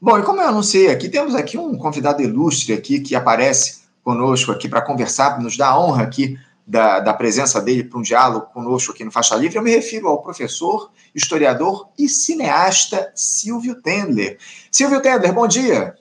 Bom, e como eu anunciei aqui, temos aqui um convidado ilustre aqui que aparece conosco aqui para conversar, nos dá a honra aqui da, da presença dele para um diálogo conosco aqui no Faixa Livre. Eu me refiro ao professor, historiador e cineasta Silvio Tendler. Silvio Tendler, bom dia.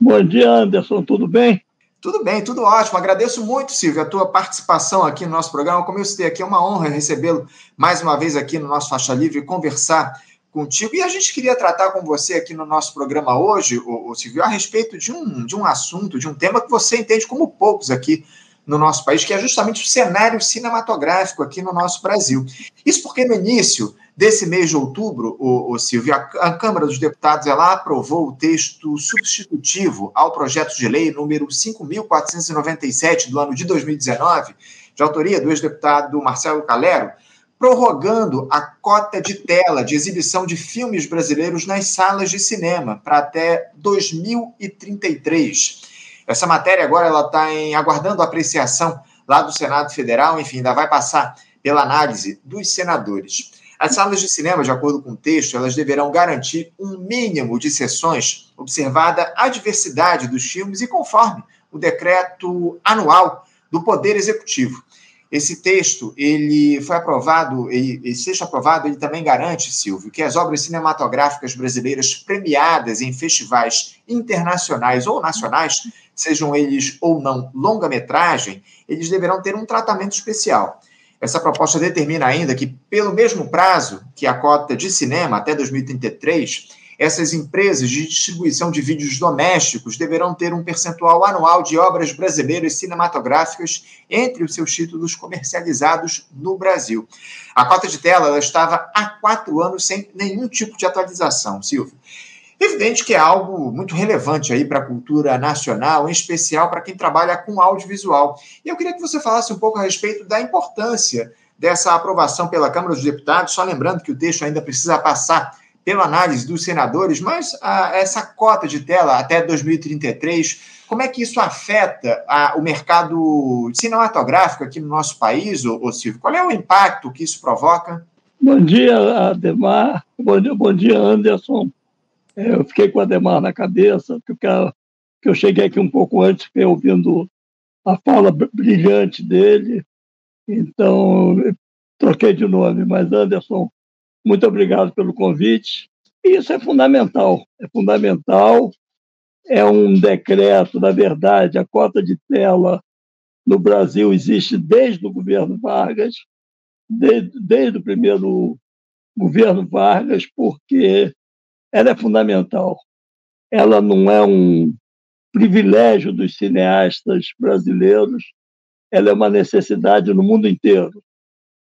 Bom dia, Anderson, tudo bem? Tudo bem, tudo ótimo. Agradeço muito, Silvio, a tua participação aqui no nosso programa. Como eu citei aqui, é uma honra recebê-lo mais uma vez aqui no nosso Faixa Livre e conversar contigo. E a gente queria tratar com você aqui no nosso programa hoje, o, Silvio, a respeito de um, de um assunto, de um tema que você entende como poucos aqui no nosso país, que é justamente o cenário cinematográfico aqui no nosso Brasil. Isso porque no início desse mês de outubro, o, o Silvio, a, a, Câmara dos Deputados ela aprovou o texto substitutivo ao projeto de lei número 5.497 do ano de 2019, de autoria do ex-deputado Marcelo Calero, prorrogando a cota de tela de exibição de filmes brasileiros nas salas de cinema para até 2033. Essa matéria agora ela está aguardando apreciação lá do Senado Federal, enfim, ainda vai passar pela análise dos senadores. As salas de cinema, de acordo com o texto, elas deverão garantir um mínimo de sessões, observada a diversidade dos filmes e conforme o decreto anual do Poder Executivo. Esse texto, ele foi aprovado, ele, esse aprovado, ele também garante, Silvio, que as obras cinematográficas brasileiras premiadas em festivais internacionais ou nacionais, sejam eles ou não longa-metragem, eles deverão ter um tratamento especial. Essa proposta determina ainda que, pelo mesmo prazo que a cota de cinema, até 2033, essas empresas de distribuição de vídeos domésticos deverão ter um percentual anual de obras brasileiras cinematográficas entre os seus títulos comercializados no Brasil. A cota de tela estava há quatro anos sem nenhum tipo de atualização, Silvio. Evidente que é algo muito relevante aí para a cultura nacional, em especial para quem trabalha com audiovisual. E eu queria que você falasse um pouco a respeito da importância dessa aprovação pela Câmara dos Deputados, só lembrando que o texto ainda precisa passar pela análise dos senadores, mas a, essa cota de tela até 2033, como é que isso afeta a, o mercado cinematográfico aqui no nosso país, ô, ô Silvio? Qual é o impacto que isso provoca? Bom dia, Ademar. Bom dia, bom dia Anderson. É, eu fiquei com o Ademar na cabeça, porque eu cheguei aqui um pouco antes, fiquei ouvindo a fala brilhante dele, então troquei de nome, mas Anderson, muito obrigado pelo convite. Isso é fundamental, é fundamental, é um decreto, na verdade, a cota de tela no Brasil existe desde o governo Vargas, desde, desde o primeiro governo Vargas, porque ela é fundamental. Ela não é um privilégio dos cineastas brasileiros, ela é uma necessidade no mundo inteiro.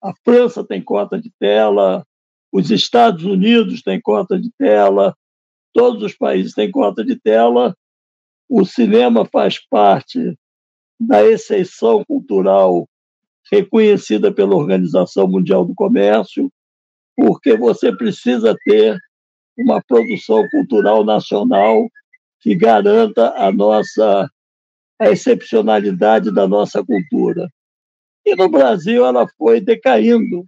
A França tem cota de tela, os Estados Unidos têm cota de tela, todos os países têm cota de tela. O cinema faz parte da exceção cultural reconhecida pela Organização Mundial do Comércio, porque você precisa ter uma produção cultural nacional que garanta a nossa a excepcionalidade da nossa cultura. E no Brasil ela foi decaindo.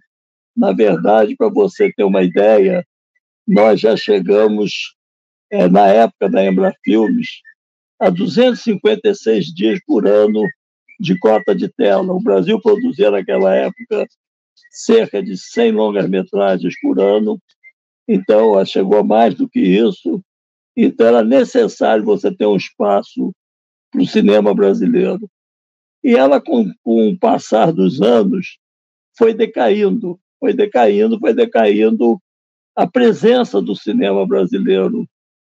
Na verdade, para você ter uma ideia, nós já chegamos, é, na época da Embrafilmes, a 256 dias por ano de cota de tela. O Brasil produzia naquela época cerca de 100 longas-metragens por ano então, chegou a mais do que isso. Então, era necessário você ter um espaço para o cinema brasileiro. E ela, com, com o passar dos anos, foi decaindo, foi decaindo, foi decaindo a presença do cinema brasileiro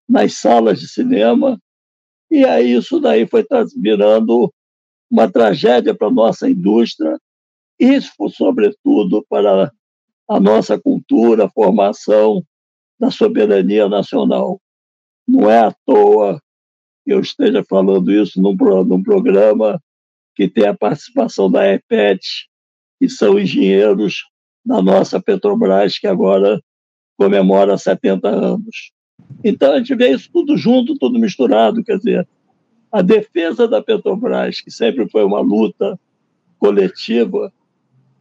nas salas de cinema. E aí isso daí foi virando uma tragédia para a nossa indústria, isso, sobretudo, para a nossa cultura, a formação da soberania nacional. Não é à toa que eu esteja falando isso num, num programa que tem a participação da EPET, que são engenheiros da nossa Petrobras, que agora comemora 70 anos. Então, a gente vê isso tudo junto, tudo misturado. Quer dizer, a defesa da Petrobras, que sempre foi uma luta coletiva,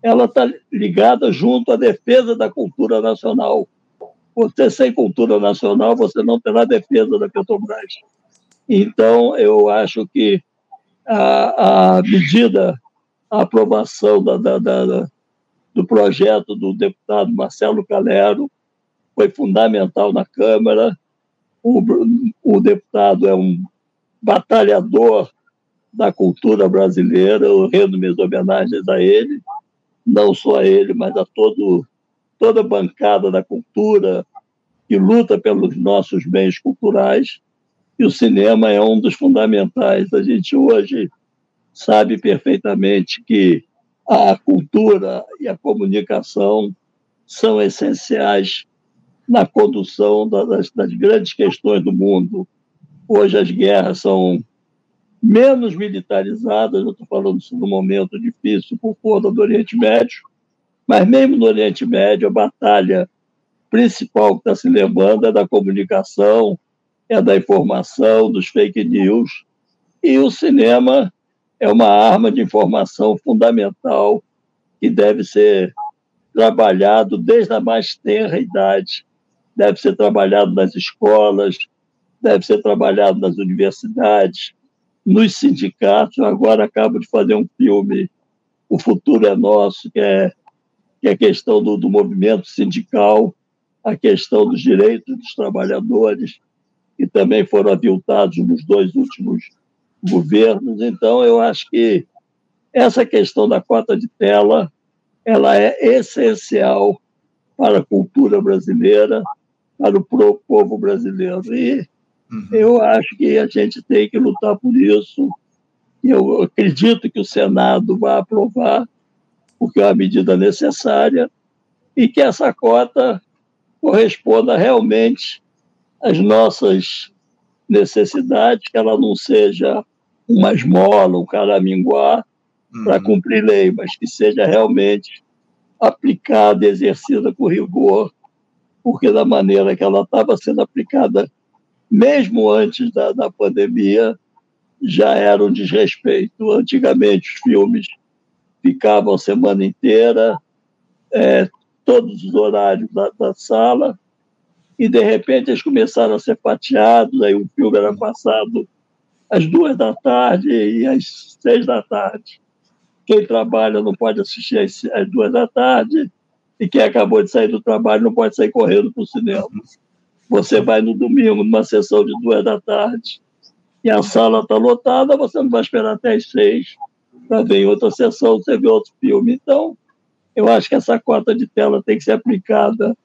ela está ligada junto à defesa da cultura nacional, você sem cultura nacional, você não terá defesa da Petrobras. Então, eu acho que a, a medida, a aprovação da, da, da, do projeto do deputado Marcelo Calero foi fundamental na Câmara. O, o deputado é um batalhador da cultura brasileira, eu rendo minhas homenagens a ele, não só a ele, mas a todo, toda a bancada da cultura que luta pelos nossos bens culturais. E o cinema é um dos fundamentais. A gente hoje sabe perfeitamente que a cultura e a comunicação são essenciais na condução das, das grandes questões do mundo. Hoje as guerras são menos militarizadas, eu estou falando isso num momento difícil por conta do Oriente Médio, mas mesmo no Oriente Médio, a batalha principal que está se levando é da comunicação, é da informação, dos fake news, e o cinema é uma arma de informação fundamental que deve ser trabalhado desde a mais tenra idade, deve ser trabalhado nas escolas, deve ser trabalhado nas universidades, nos sindicatos. Agora acabo de fazer um filme, O Futuro é Nosso, que é, que é a questão do, do movimento sindical, a questão dos direitos dos trabalhadores, que também foram aviltados nos dois últimos governos. Então, eu acho que essa questão da cota de tela ela é essencial para a cultura brasileira, para o povo brasileiro. E Uhum. Eu acho que a gente tem que lutar por isso. Eu acredito que o Senado vai aprovar, porque é uma medida necessária, e que essa cota corresponda realmente às nossas necessidades, que ela não seja uma esmola, um caraminguá uhum. para cumprir lei, mas que seja realmente aplicada, exercida com rigor, porque da maneira que ela estava sendo aplicada mesmo antes da, da pandemia, já era um desrespeito. Antigamente, os filmes ficavam a semana inteira, é, todos os horários da, da, sala, e de repente eles começaram a ser fatiados, aí o filme era passado às duas da tarde e às seis da tarde. Quem trabalha não pode assistir às, às duas da tarde, e quem acabou de sair do trabalho não pode sair correndo para o cinema. Você vai no domingo, numa sessão de duas da tarde, e a sala está lotada, você não vai esperar até as seis para ver outra sessão, você vê outro filme. Então, eu acho que essa cota de tela tem que ser aplicada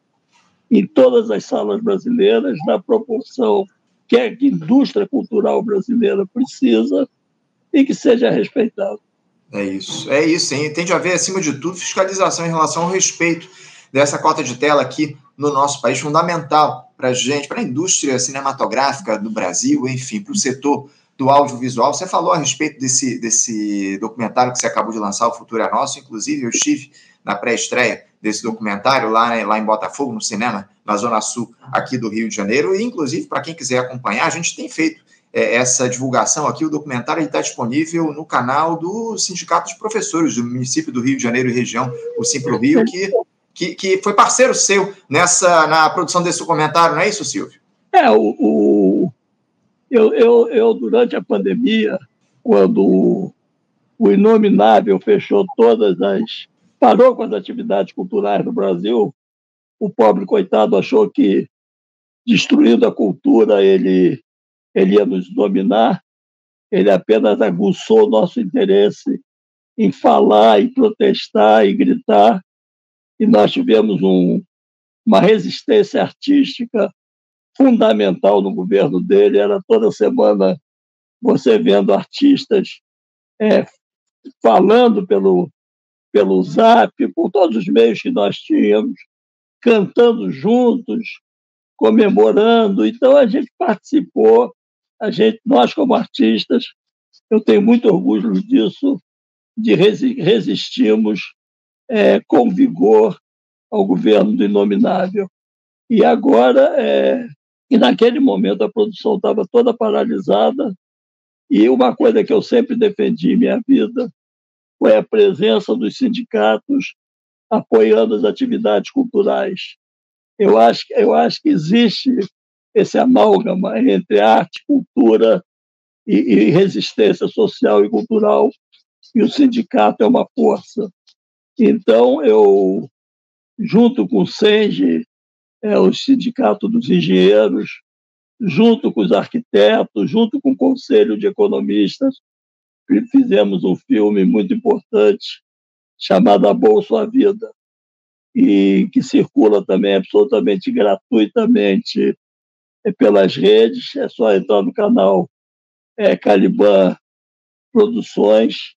em todas as salas brasileiras, na proporção que a indústria cultural brasileira precisa e que seja respeitada. É isso, é isso. Hein? Tem de haver, acima de tudo, fiscalização em relação ao respeito dessa cota de tela aqui no nosso país, fundamental para a gente, para a indústria cinematográfica do Brasil, enfim, para o setor do audiovisual. Você falou a respeito desse, desse documentário que você acabou de lançar, O Futuro é Nosso, inclusive eu estive na pré-estreia desse documentário lá, né, lá em Botafogo, no cinema, na Zona Sul aqui do Rio de Janeiro, e inclusive, para quem quiser acompanhar, a gente tem feito é, essa divulgação aqui, o documentário está disponível no canal do Sindicato de Professores do município do Rio de Janeiro e região, o Simplo Rio, que que, que foi parceiro seu nessa na produção desse documentário, não é isso, Silvio? É, o, o eu, eu, eu, durante a pandemia, quando o Inominável fechou todas as. Parou com as atividades culturais no Brasil, o pobre coitado achou que, destruindo a cultura, ele, ele ia nos dominar. Ele apenas aguçou o nosso interesse em falar, em protestar, em gritar e nós tivemos um, uma resistência artística fundamental no governo dele. Era toda semana você vendo artistas é, falando pelo, pelo zap, por todos os meios que nós tínhamos, cantando juntos, comemorando. Então a gente participou, a gente, nós como artistas, eu tenho muito orgulho disso, de resistimos é, com vigor ao governo do Inominável. E agora, é, e naquele momento a produção estava toda paralisada, e uma coisa que eu sempre defendi em minha vida foi a presença dos sindicatos apoiando as atividades culturais. Eu acho, eu acho que existe esse amálgama entre arte, cultura e, e resistência social e cultural, e o sindicato é uma força. Então, eu, junto com o SENGE, é, o Sindicato dos Engenheiros, junto com os arquitetos, junto com o Conselho de Economistas, fizemos um filme muito importante chamado A Bolsa a Vida, e que circula também absolutamente gratuitamente pelas redes. É só entrar no canal é, Caliban Produções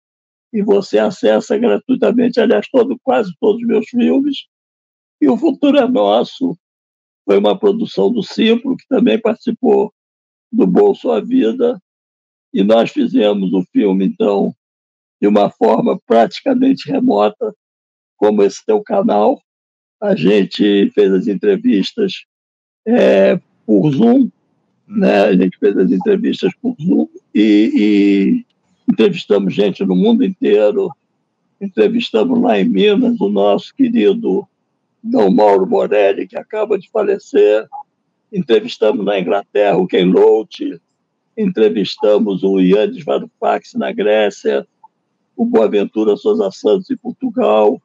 e você acessa gratuitamente, aliás, todo, quase todos os meus filmes. E O Futuro é Nosso foi uma produção do Simplo, que também participou do Bolso à Vida, e nós fizemos o filme, então, de uma forma praticamente remota, como esse teu canal. A gente fez as entrevistas é, por Zoom, né? a gente fez as entrevistas por Zoom e, e entrevistamos gente no mundo inteiro. Entrevistamos lá em Minas o nosso querido Dom Mauro Morelli, que acaba de falecer. Entrevistamos na Inglaterra o Ken Loach, entrevistamos o Yannis Varoufakis na Grécia, o Boaventura Sousa Santos em Portugal,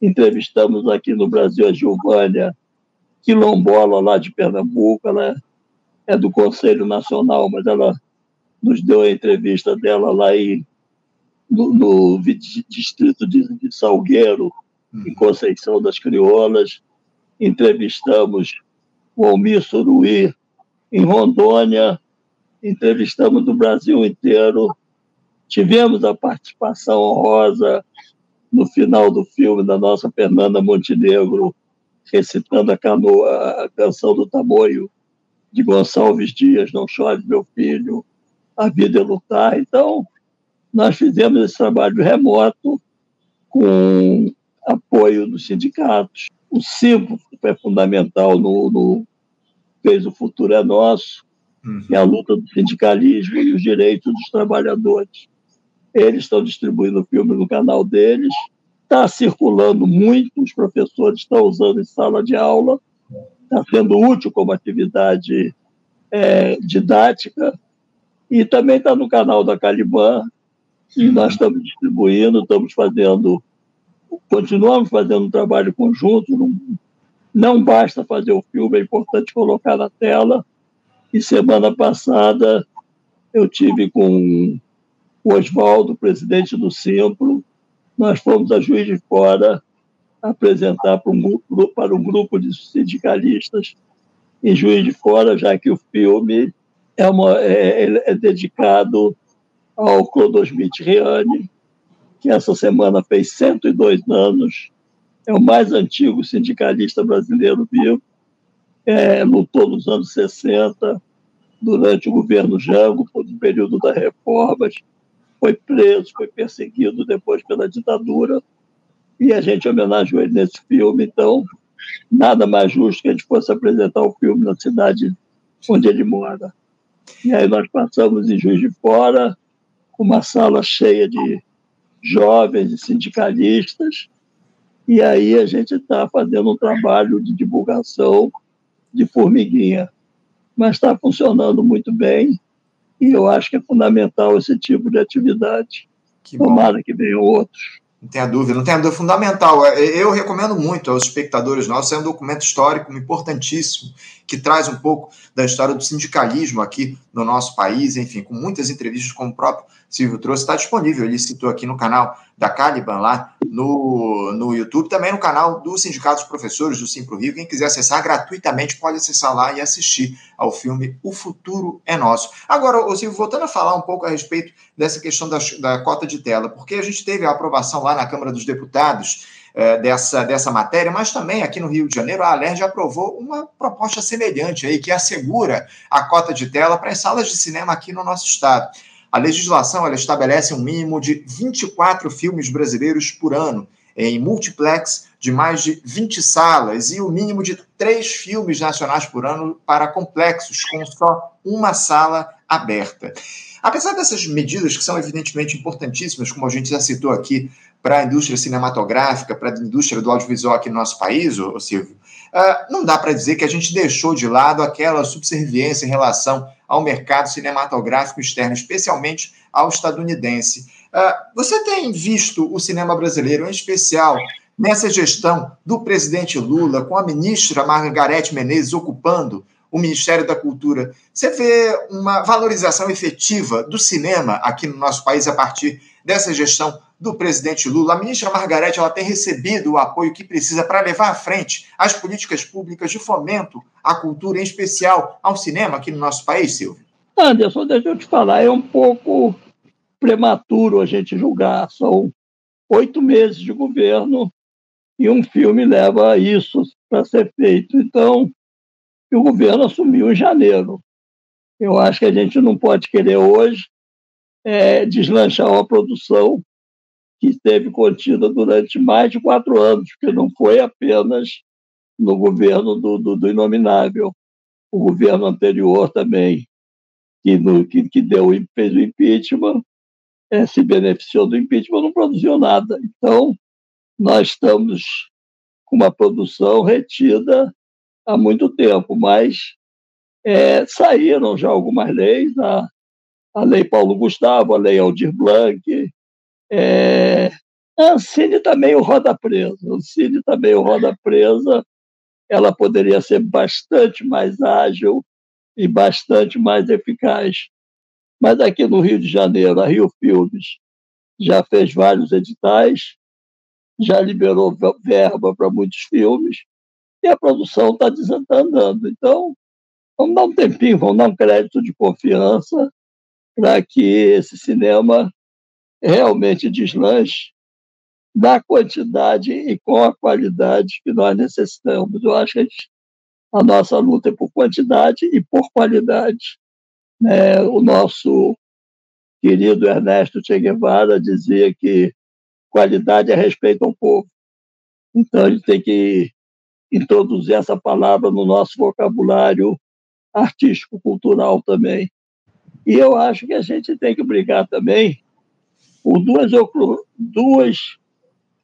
entrevistamos aqui no Brasil a Giovânia Quilombola, lá de Pernambuco, ela é do Conselho Nacional, mas ela nos deu a entrevista dela lá em, no, no distrito de, de Salgueiro, em Conceição das Crioulas, entrevistamos o Almir Suruí em Rondônia, entrevistamos do Brasil inteiro, tivemos a participação honrosa no final do filme da nossa Fernanda Montenegro, recitando a, canoa, a canção do Tamoio de Gonçalves Dias, Não Chore, Meu Filho, A Vida é Lutar. Então, nós fizemos esse trabalho remoto com apoio dos sindicatos. O CIMPO é fundamental no, no fez o futuro é nosso, uhum. é a luta do sindicalismo e os direitos dos trabalhadores. Eles estão distribuindo o filme no canal deles, está circulando muito, os professores estão usando em sala de aula, está sendo útil como atividade é, didática, e também está no canal da Caliban, e nós estamos distribuindo, estamos fazendo continuamos fazendo um trabalho conjunto, não, não basta fazer o filme, é importante colocar na tela. E semana passada eu tive com o Oswaldo, presidente do Simplo, nós fomos a Juiz de Fora apresentar para um, para um grupo de sindicalistas em Juiz de Fora, já que o filme é, uma, é, é dedicado ao Clodosmith Riani, que essa semana fez 102 anos, é o mais antigo sindicalista brasileiro vivo, é, lutou nos anos 60, durante o governo Jango, no período das reformas, foi preso, foi perseguido depois pela ditadura, e a gente homenageou ele nesse filme, então nada mais justo que a gente fosse apresentar o filme na cidade onde ele mora. E aí nós passamos em Juiz de Fora, uma sala cheia de jovens e sindicalistas, e aí a gente está fazendo um trabalho de divulgação de formiguinha. Mas está funcionando muito bem, e eu acho que é fundamental esse tipo de atividade. Que Tomara que venham outros. Não tenha dúvida, não tenha dúvida, fundamental. É, eu recomendo muito aos espectadores nossos, é um documento histórico importantíssimo, que traz um pouco da história do sindicalismo aqui no nosso país, enfim, com muitas entrevistas, como o próprio Silvio trouxe, está disponível, ele citou aqui no canal da Caliban, lá no, no YouTube, também no canal do Sindicato dos Professores do Simpro Rio. Quem quiser acessar gratuitamente pode acessar lá e assistir ao filme O Futuro é Nosso. Agora, Silvio, voltando a falar um pouco a respeito dessa questão da, da cota de tela, porque a gente teve a aprovação lá na Câmara dos Deputados é, dessa, dessa matéria, mas também aqui no Rio de Janeiro, a ALER já aprovou uma proposta semelhante aí, que assegura a cota de tela para as salas de cinema aqui no nosso estado. A legislação ela estabelece um mínimo de 24 filmes brasileiros por ano em multiplex de mais de 20 salas e o mínimo de três filmes nacionais por ano para complexos com só uma sala aberta. Apesar dessas medidas que são evidentemente importantíssimas, como a gente já citou aqui para a indústria cinematográfica, para a indústria do audiovisual aqui no nosso país, ô, Silvio, uh, não dá para dizer que a gente deixou de lado aquela subserviência em relação ao mercado cinematográfico externo, especialmente ao estadunidense. Uh, você tem visto o cinema brasileiro, em especial nessa gestão do presidente Lula, com a ministra Margarete Menezes ocupando o Ministério da Cultura, você vê uma valorização efetiva do cinema aqui no nosso país a partir dessa gestão do presidente Lula. A ministra Margarete ela tem recebido o apoio que precisa para levar à frente as políticas públicas de fomento à cultura, em especial ao cinema aqui no nosso país, Silvio? Anderson, deixa eu te falar, é um pouco prematuro a gente julgar. São oito meses de governo e um filme leva isso para ser feito. Então, o governo assumiu em janeiro. Eu acho que a gente não pode querer hoje é, deslanchar uma produção que esteve contida durante mais de quatro anos, porque não foi apenas no governo do, do, do Inominável. O governo anterior também, que, no, que, que deu, fez o impeachment, é, se beneficiou do impeachment, não produziu nada. Então, nós estamos com uma produção retida há muito tempo, mas é, saíram já algumas leis, a, a Lei Paulo Gustavo, a Lei Aldir Blanc, é, a Ancine está roda presa. A Ancine está roda presa. Ela poderia ser bastante mais ágil e bastante mais eficaz. Mas aqui no Rio de Janeiro, a Rio Filmes já fez vários editais, já liberou verba para muitos filmes e a produção está desandando. Então, vamos dar um tempinho, vamos dar um crédito de confiança para que esse cinema realmente deslanche da quantidade e com a qualidade que nós necessitamos. Eu acho que a, nossa luta é por quantidade e por qualidade. Né? O nosso querido Ernesto Che Guevara dizia que qualidade é respeito ao povo. Então, a gente tem que introduzir essa palavra no nosso vocabulário artístico-cultural também. E eu acho que a gente tem que brigar também por duas, duas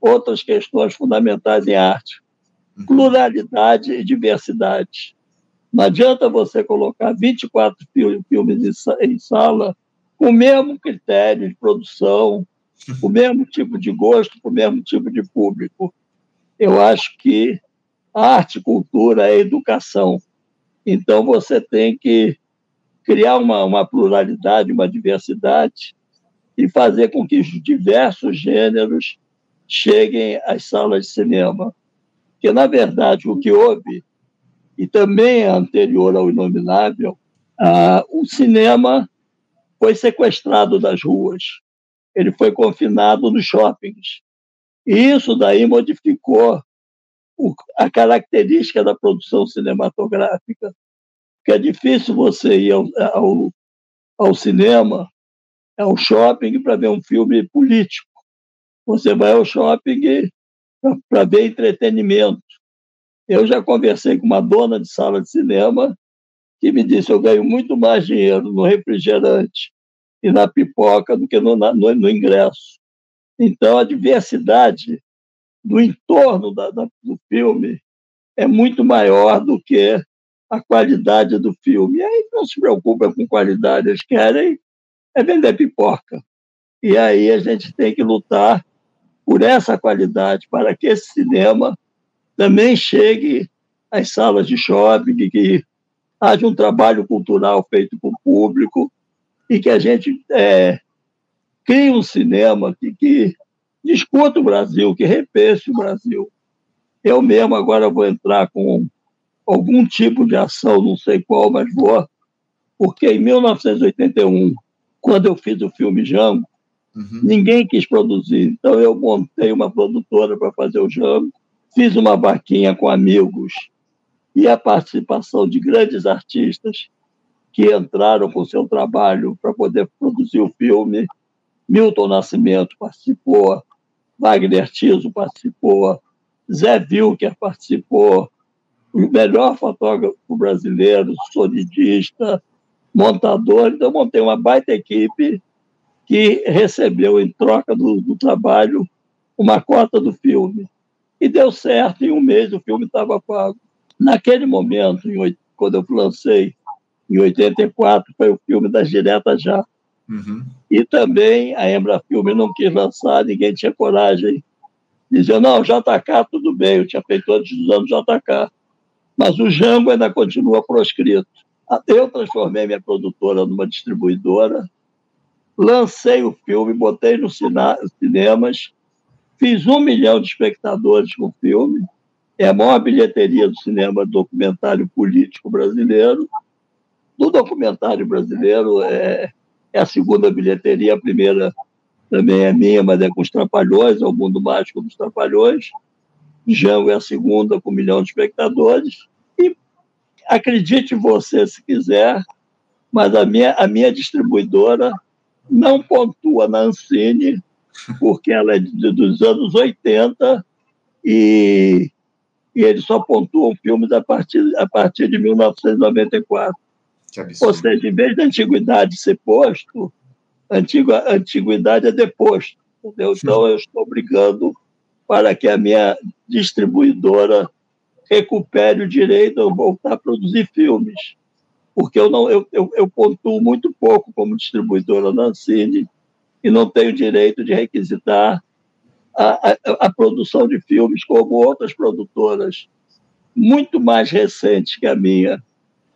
outras questões fundamentais em arte: uhum. pluralidade e diversidade. Não adianta você colocar 24 filmes em sala com o mesmo critério de produção, o mesmo tipo de gosto, com o mesmo tipo de público. Eu acho que arte, cultura é educação. Então você tem que criar uma, uma pluralidade, uma diversidade e fazer com que os diversos gêneros cheguem às salas de cinema. Porque, na verdade, o que houve, e também é anterior ao Inominável, ah, o cinema foi sequestrado das ruas, ele foi confinado nos shoppings. E isso daí modificou o, a característica da produção cinematográfica, que é difícil você ir ao, ao, ao cinema é shopping para ver um filme político. Você vai ao shopping para ver entretenimento. Eu já conversei com uma dona de sala de cinema que me disse eu ganho muito mais dinheiro no refrigerante e na pipoca do que no, no, no ingresso. Então, a diversidade do entorno da, da, do filme é muito maior do que a qualidade do filme. E aí não se preocupa com qualidade, eles querem é vender pipoca. E aí a gente tem que lutar por essa qualidade, para que esse cinema também chegue às salas de shopping, que haja um trabalho cultural feito com o público e que a gente é, crie um cinema que, que discuta o Brasil, que repense o Brasil. Eu mesmo agora vou entrar com algum tipo de ação, não sei qual, mas vou, porque em 1981 quando eu fiz o filme Jango, uhum. ninguém quis produzir. Então eu montei uma produtora para fazer o Jango, fiz uma vaquinha com amigos e a participação de grandes artistas que entraram com seu trabalho para poder produzir o filme. Milton Nascimento participou, Wagner Tiso participou, Zé Wilker participou, o melhor fotógrafo brasileiro, sonidista, montador, então montei uma baita equipe que recebeu em troca do, do trabalho uma cota do filme. E deu certo, em um mês o filme estava pago. Naquele momento, em, quando eu lancei, em 84, foi o filme das Diretas Já. Uhum. E também a Embra Filme não quis lançar, ninguém tinha coragem. Dizia, não, JK, tudo bem, eu tinha feito antes dos anos JK. Mas o Jango ainda continua proscrito. Eu transformei minha produtora numa distribuidora, lancei o filme, botei nos cinemas, fiz um milhão de espectadores com o filme, é a maior bilheteria do cinema documentário político brasileiro. Do documentário brasileiro é, é a segunda bilheteria, a primeira também é minha, mas é com os Trapalhões, é o Mundo Mágico dos Trapalhões. Jango é a segunda, com um milhão de espectadores. Acredite você se quiser, mas a minha, a minha distribuidora não pontua na Ancine, porque ela é de, dos anos 80 e, e eles só pontuam filmes a partir, a partir de 1994. Ou seja, em vez da antiguidade ser posto, antiga, antiguidade é deposto. Entendeu? Então, eu estou brigando para que a minha distribuidora recupere o direito de voltar a produzir filmes. Porque eu, não, eu, eu, eu pontuo muito pouco como distribuidora da Ancine e não tenho direito de requisitar a, a, a, produção de filmes como outras produtoras muito mais recentes que a minha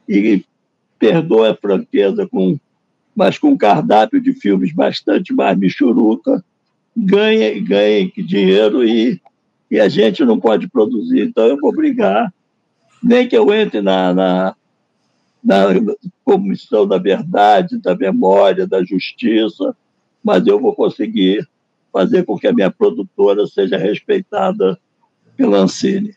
e perdoa a franqueza com mas com cardápio de filmes bastante mais michuruca ganha ganha dinheiro e e a gente não pode produzir então eu vou brigar nem que eu entre na, na, na comissão da verdade da memória da justiça mas eu vou conseguir fazer com que a minha produtora seja respeitada pela Ancine.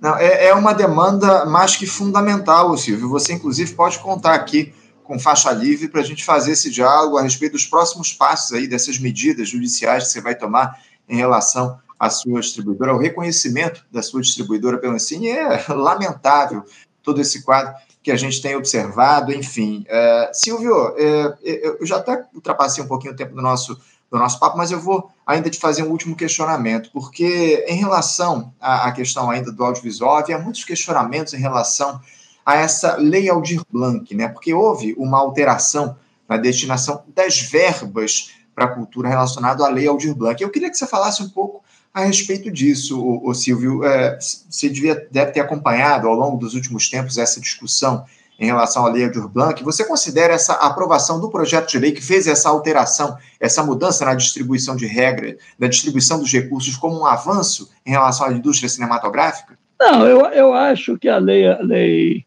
Não, é, é uma demanda mais que fundamental, Silvio. Você, inclusive, pode contar aqui com faixa livre para a gente fazer esse diálogo a respeito dos próximos passos aí, dessas medidas judiciais que você vai tomar em relação à sua distribuidora, o reconhecimento da sua distribuidora pela Ancine é lamentável todo esse quadro que a gente tem observado, enfim. É, Silvio, é, é, eu já até ultrapassei um pouquinho o tempo do nosso, do nosso papo, mas eu vou ainda te fazer um último questionamento, porque em relação à, à questão ainda do audiovisual, havia muitos questionamentos em relação a essa lei Aldir Blanc, né? porque houve uma alteração na destinação das verbas para a cultura relacionada à lei Aldir Blanc. Eu queria que você falasse um pouco a respeito disso, o, o Silvio. É, você devia, deve ter acompanhado ao longo dos últimos tempos essa discussão em relação à lei de Blanc. Você considera essa aprovação do projeto de lei que fez essa alteração, essa mudança na distribuição de regra, na distribuição dos recursos, como um avanço em relação à indústria cinematográfica? Não, eu, eu acho que a lei, a lei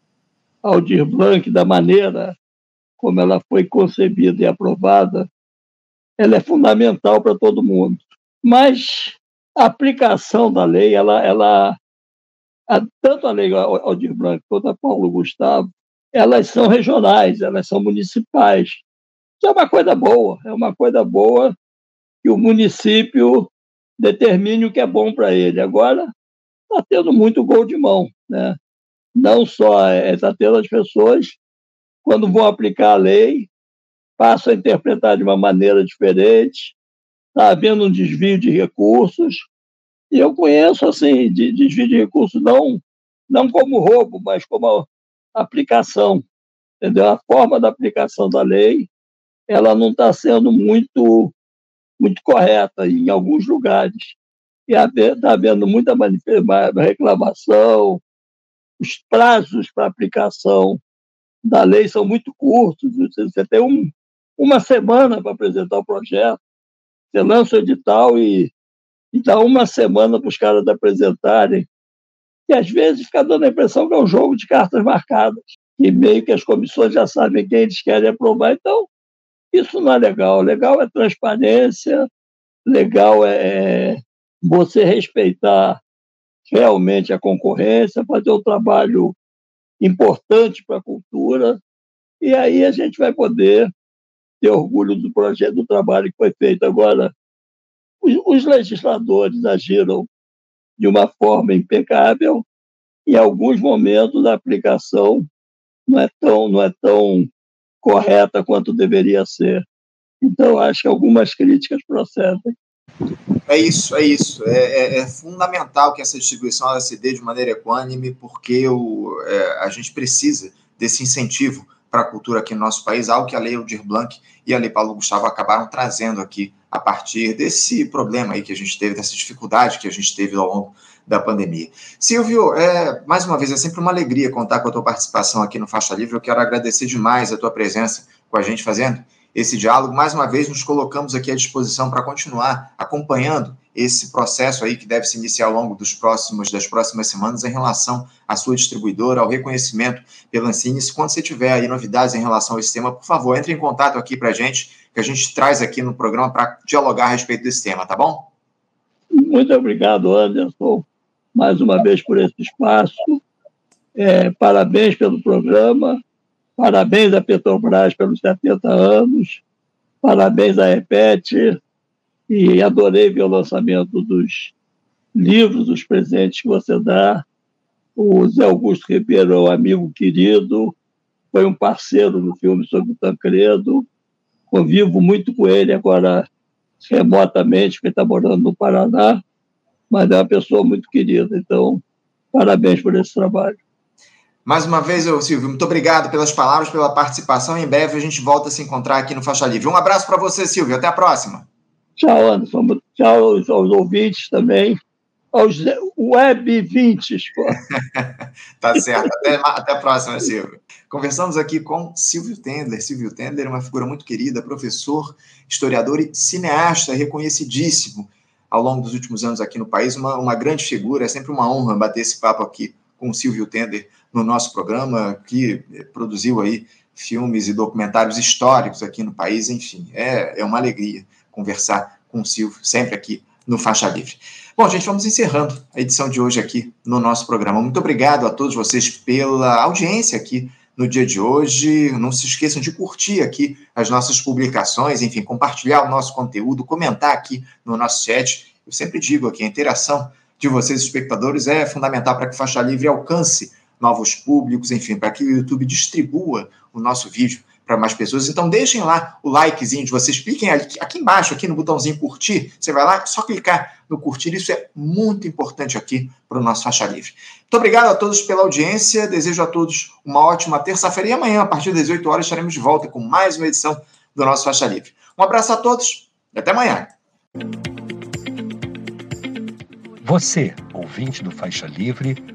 Aldir Blanc, da maneira como ela foi concebida e aprovada, ela é fundamental para todo mundo. Mas a aplicação da lei, ela, ela a, tanto a lei Aldir Blanc quanto a Paulo Gustavo, elas são regionais, elas são municipais. Isso é uma coisa boa, é uma coisa boa que o município determine o que é bom para ele. Agora, está tendo muito gol de mão. Né? Não só está é, tendo as pessoas, quando vão aplicar a lei, passam a interpretar de uma maneira diferente, está havendo um desvio de recursos. E eu conheço, assim, de, desvio de recursos não, não como roubo, mas como aplicação. Entendeu? A forma da aplicação da lei ela não está sendo muito, muito correta em alguns lugares. E está havendo muita reclamação, os prazos para aplicação da lei são muito curtos. Você tem um, uma semana para apresentar o projeto. Você lança o edital e, e dá uma semana para os caras apresentarem. E às vezes fica dando a impressão que é um jogo de cartas marcadas. E meio que as comissões já sabem quem eles querem aprovar. Então, isso não é legal. Legal é transparência, legal é, é você respeitar realmente a concorrência, fazer um trabalho importante para a cultura, e aí a gente vai poder ter orgulho do projeto, do trabalho que foi feito. Agora, os, os legisladores agiram de uma forma impecável, em alguns momentos a aplicação não é tão, não é tão correta quanto deveria ser. Então, acho que algumas críticas procedem. É isso, é isso. É, é, é, fundamental que essa distribuição se dê de maneira equânime, porque o, é, a gente precisa desse incentivo para a cultura aqui no nosso país, algo que a Lei Aldir Blanc e a Lei Paulo Gustavo acabaram trazendo aqui a partir desse problema aí que a gente teve, dessa dificuldade que a gente teve ao longo da pandemia. Silvio, é, mais uma vez, é sempre uma alegria contar com a tua participação aqui no Faixa Livre. Eu quero agradecer demais a tua presença com a gente fazendo esse diálogo. Mais uma vez, nos colocamos aqui à disposição para continuar acompanhando esse processo aí que deve se iniciar ao longo dos próximos, das próximas semanas em relação à sua distribuidora, ao reconhecimento pela Ancine. Quando você tiver aí novidades em relação a esse tema, por favor, entre em contato aqui para a gente, que a gente traz aqui no programa para dialogar a respeito desse tema, tá bom? Muito obrigado, Anderson, mais uma vez por esse espaço. É, parabéns pelo programa Parabéns à Petrobras pelos 70 anos, parabéns à Repete, e adorei ver o lançamento dos livros, dos presentes que você dá. O Zé Augusto Ribeiro é um amigo querido, foi um parceiro no filme sobre o Tancredo, convivo muito com ele agora remotamente, porque está morando no Paraná, mas é uma pessoa muito querida. Então, parabéns por esse trabalho. Mais uma vez, eu, Silvio, muito obrigado pelas palavras, pela participação. Em breve a gente volta a se encontrar aqui no Faixa Livre. Um abraço para você, Silvio. Até a próxima. Tchau, Anderson. Tchau aos, aos ouvintes também. Aos web 20. tá certo. Até, até a próxima, Silvio. Conversamos aqui com Silvio Tender. Silvio Tender é uma figura muito querida, professor, historiador e cineasta reconhecidíssimo ao longo dos últimos anos aqui no país. Uma, uma grande figura. É sempre uma honra bater esse papo aqui com Silvio Tender no nosso programa, que produziu aí filmes e documentários históricos aqui no país, enfim, é, é uma alegria conversar com o Silvio, sempre aqui no Faixa Livre. Bom, gente, vamos encerrando a edição de hoje aqui no nosso programa. Muito obrigado a todos vocês pela audiência aqui no dia de hoje. Não se esqueçam de curtir aqui as nossas publicações, enfim, compartilhar o nosso conteúdo, comentar aqui no nosso chat. Eu sempre digo aqui, a interação de vocês, espectadores, é fundamental para que Faixa Livre alcance novos públicos, enfim, para que o YouTube distribua o nosso vídeo para mais pessoas. Então deixem lá o likezinho de vocês, cliquem aqui, aqui embaixo, aqui no botãozinho curtir, você vai lá, só clicar no curtir, isso é muito importante aqui para o nosso Faixa Livre. Muito obrigado a todos pela audiência, desejo a todos uma ótima terça-feira e amanhã, a partir das 18 horas, estaremos de volta com mais uma edição do nosso Faixa Livre. Um abraço a todos e até amanhã. Você, ouvinte do Faixa Livre,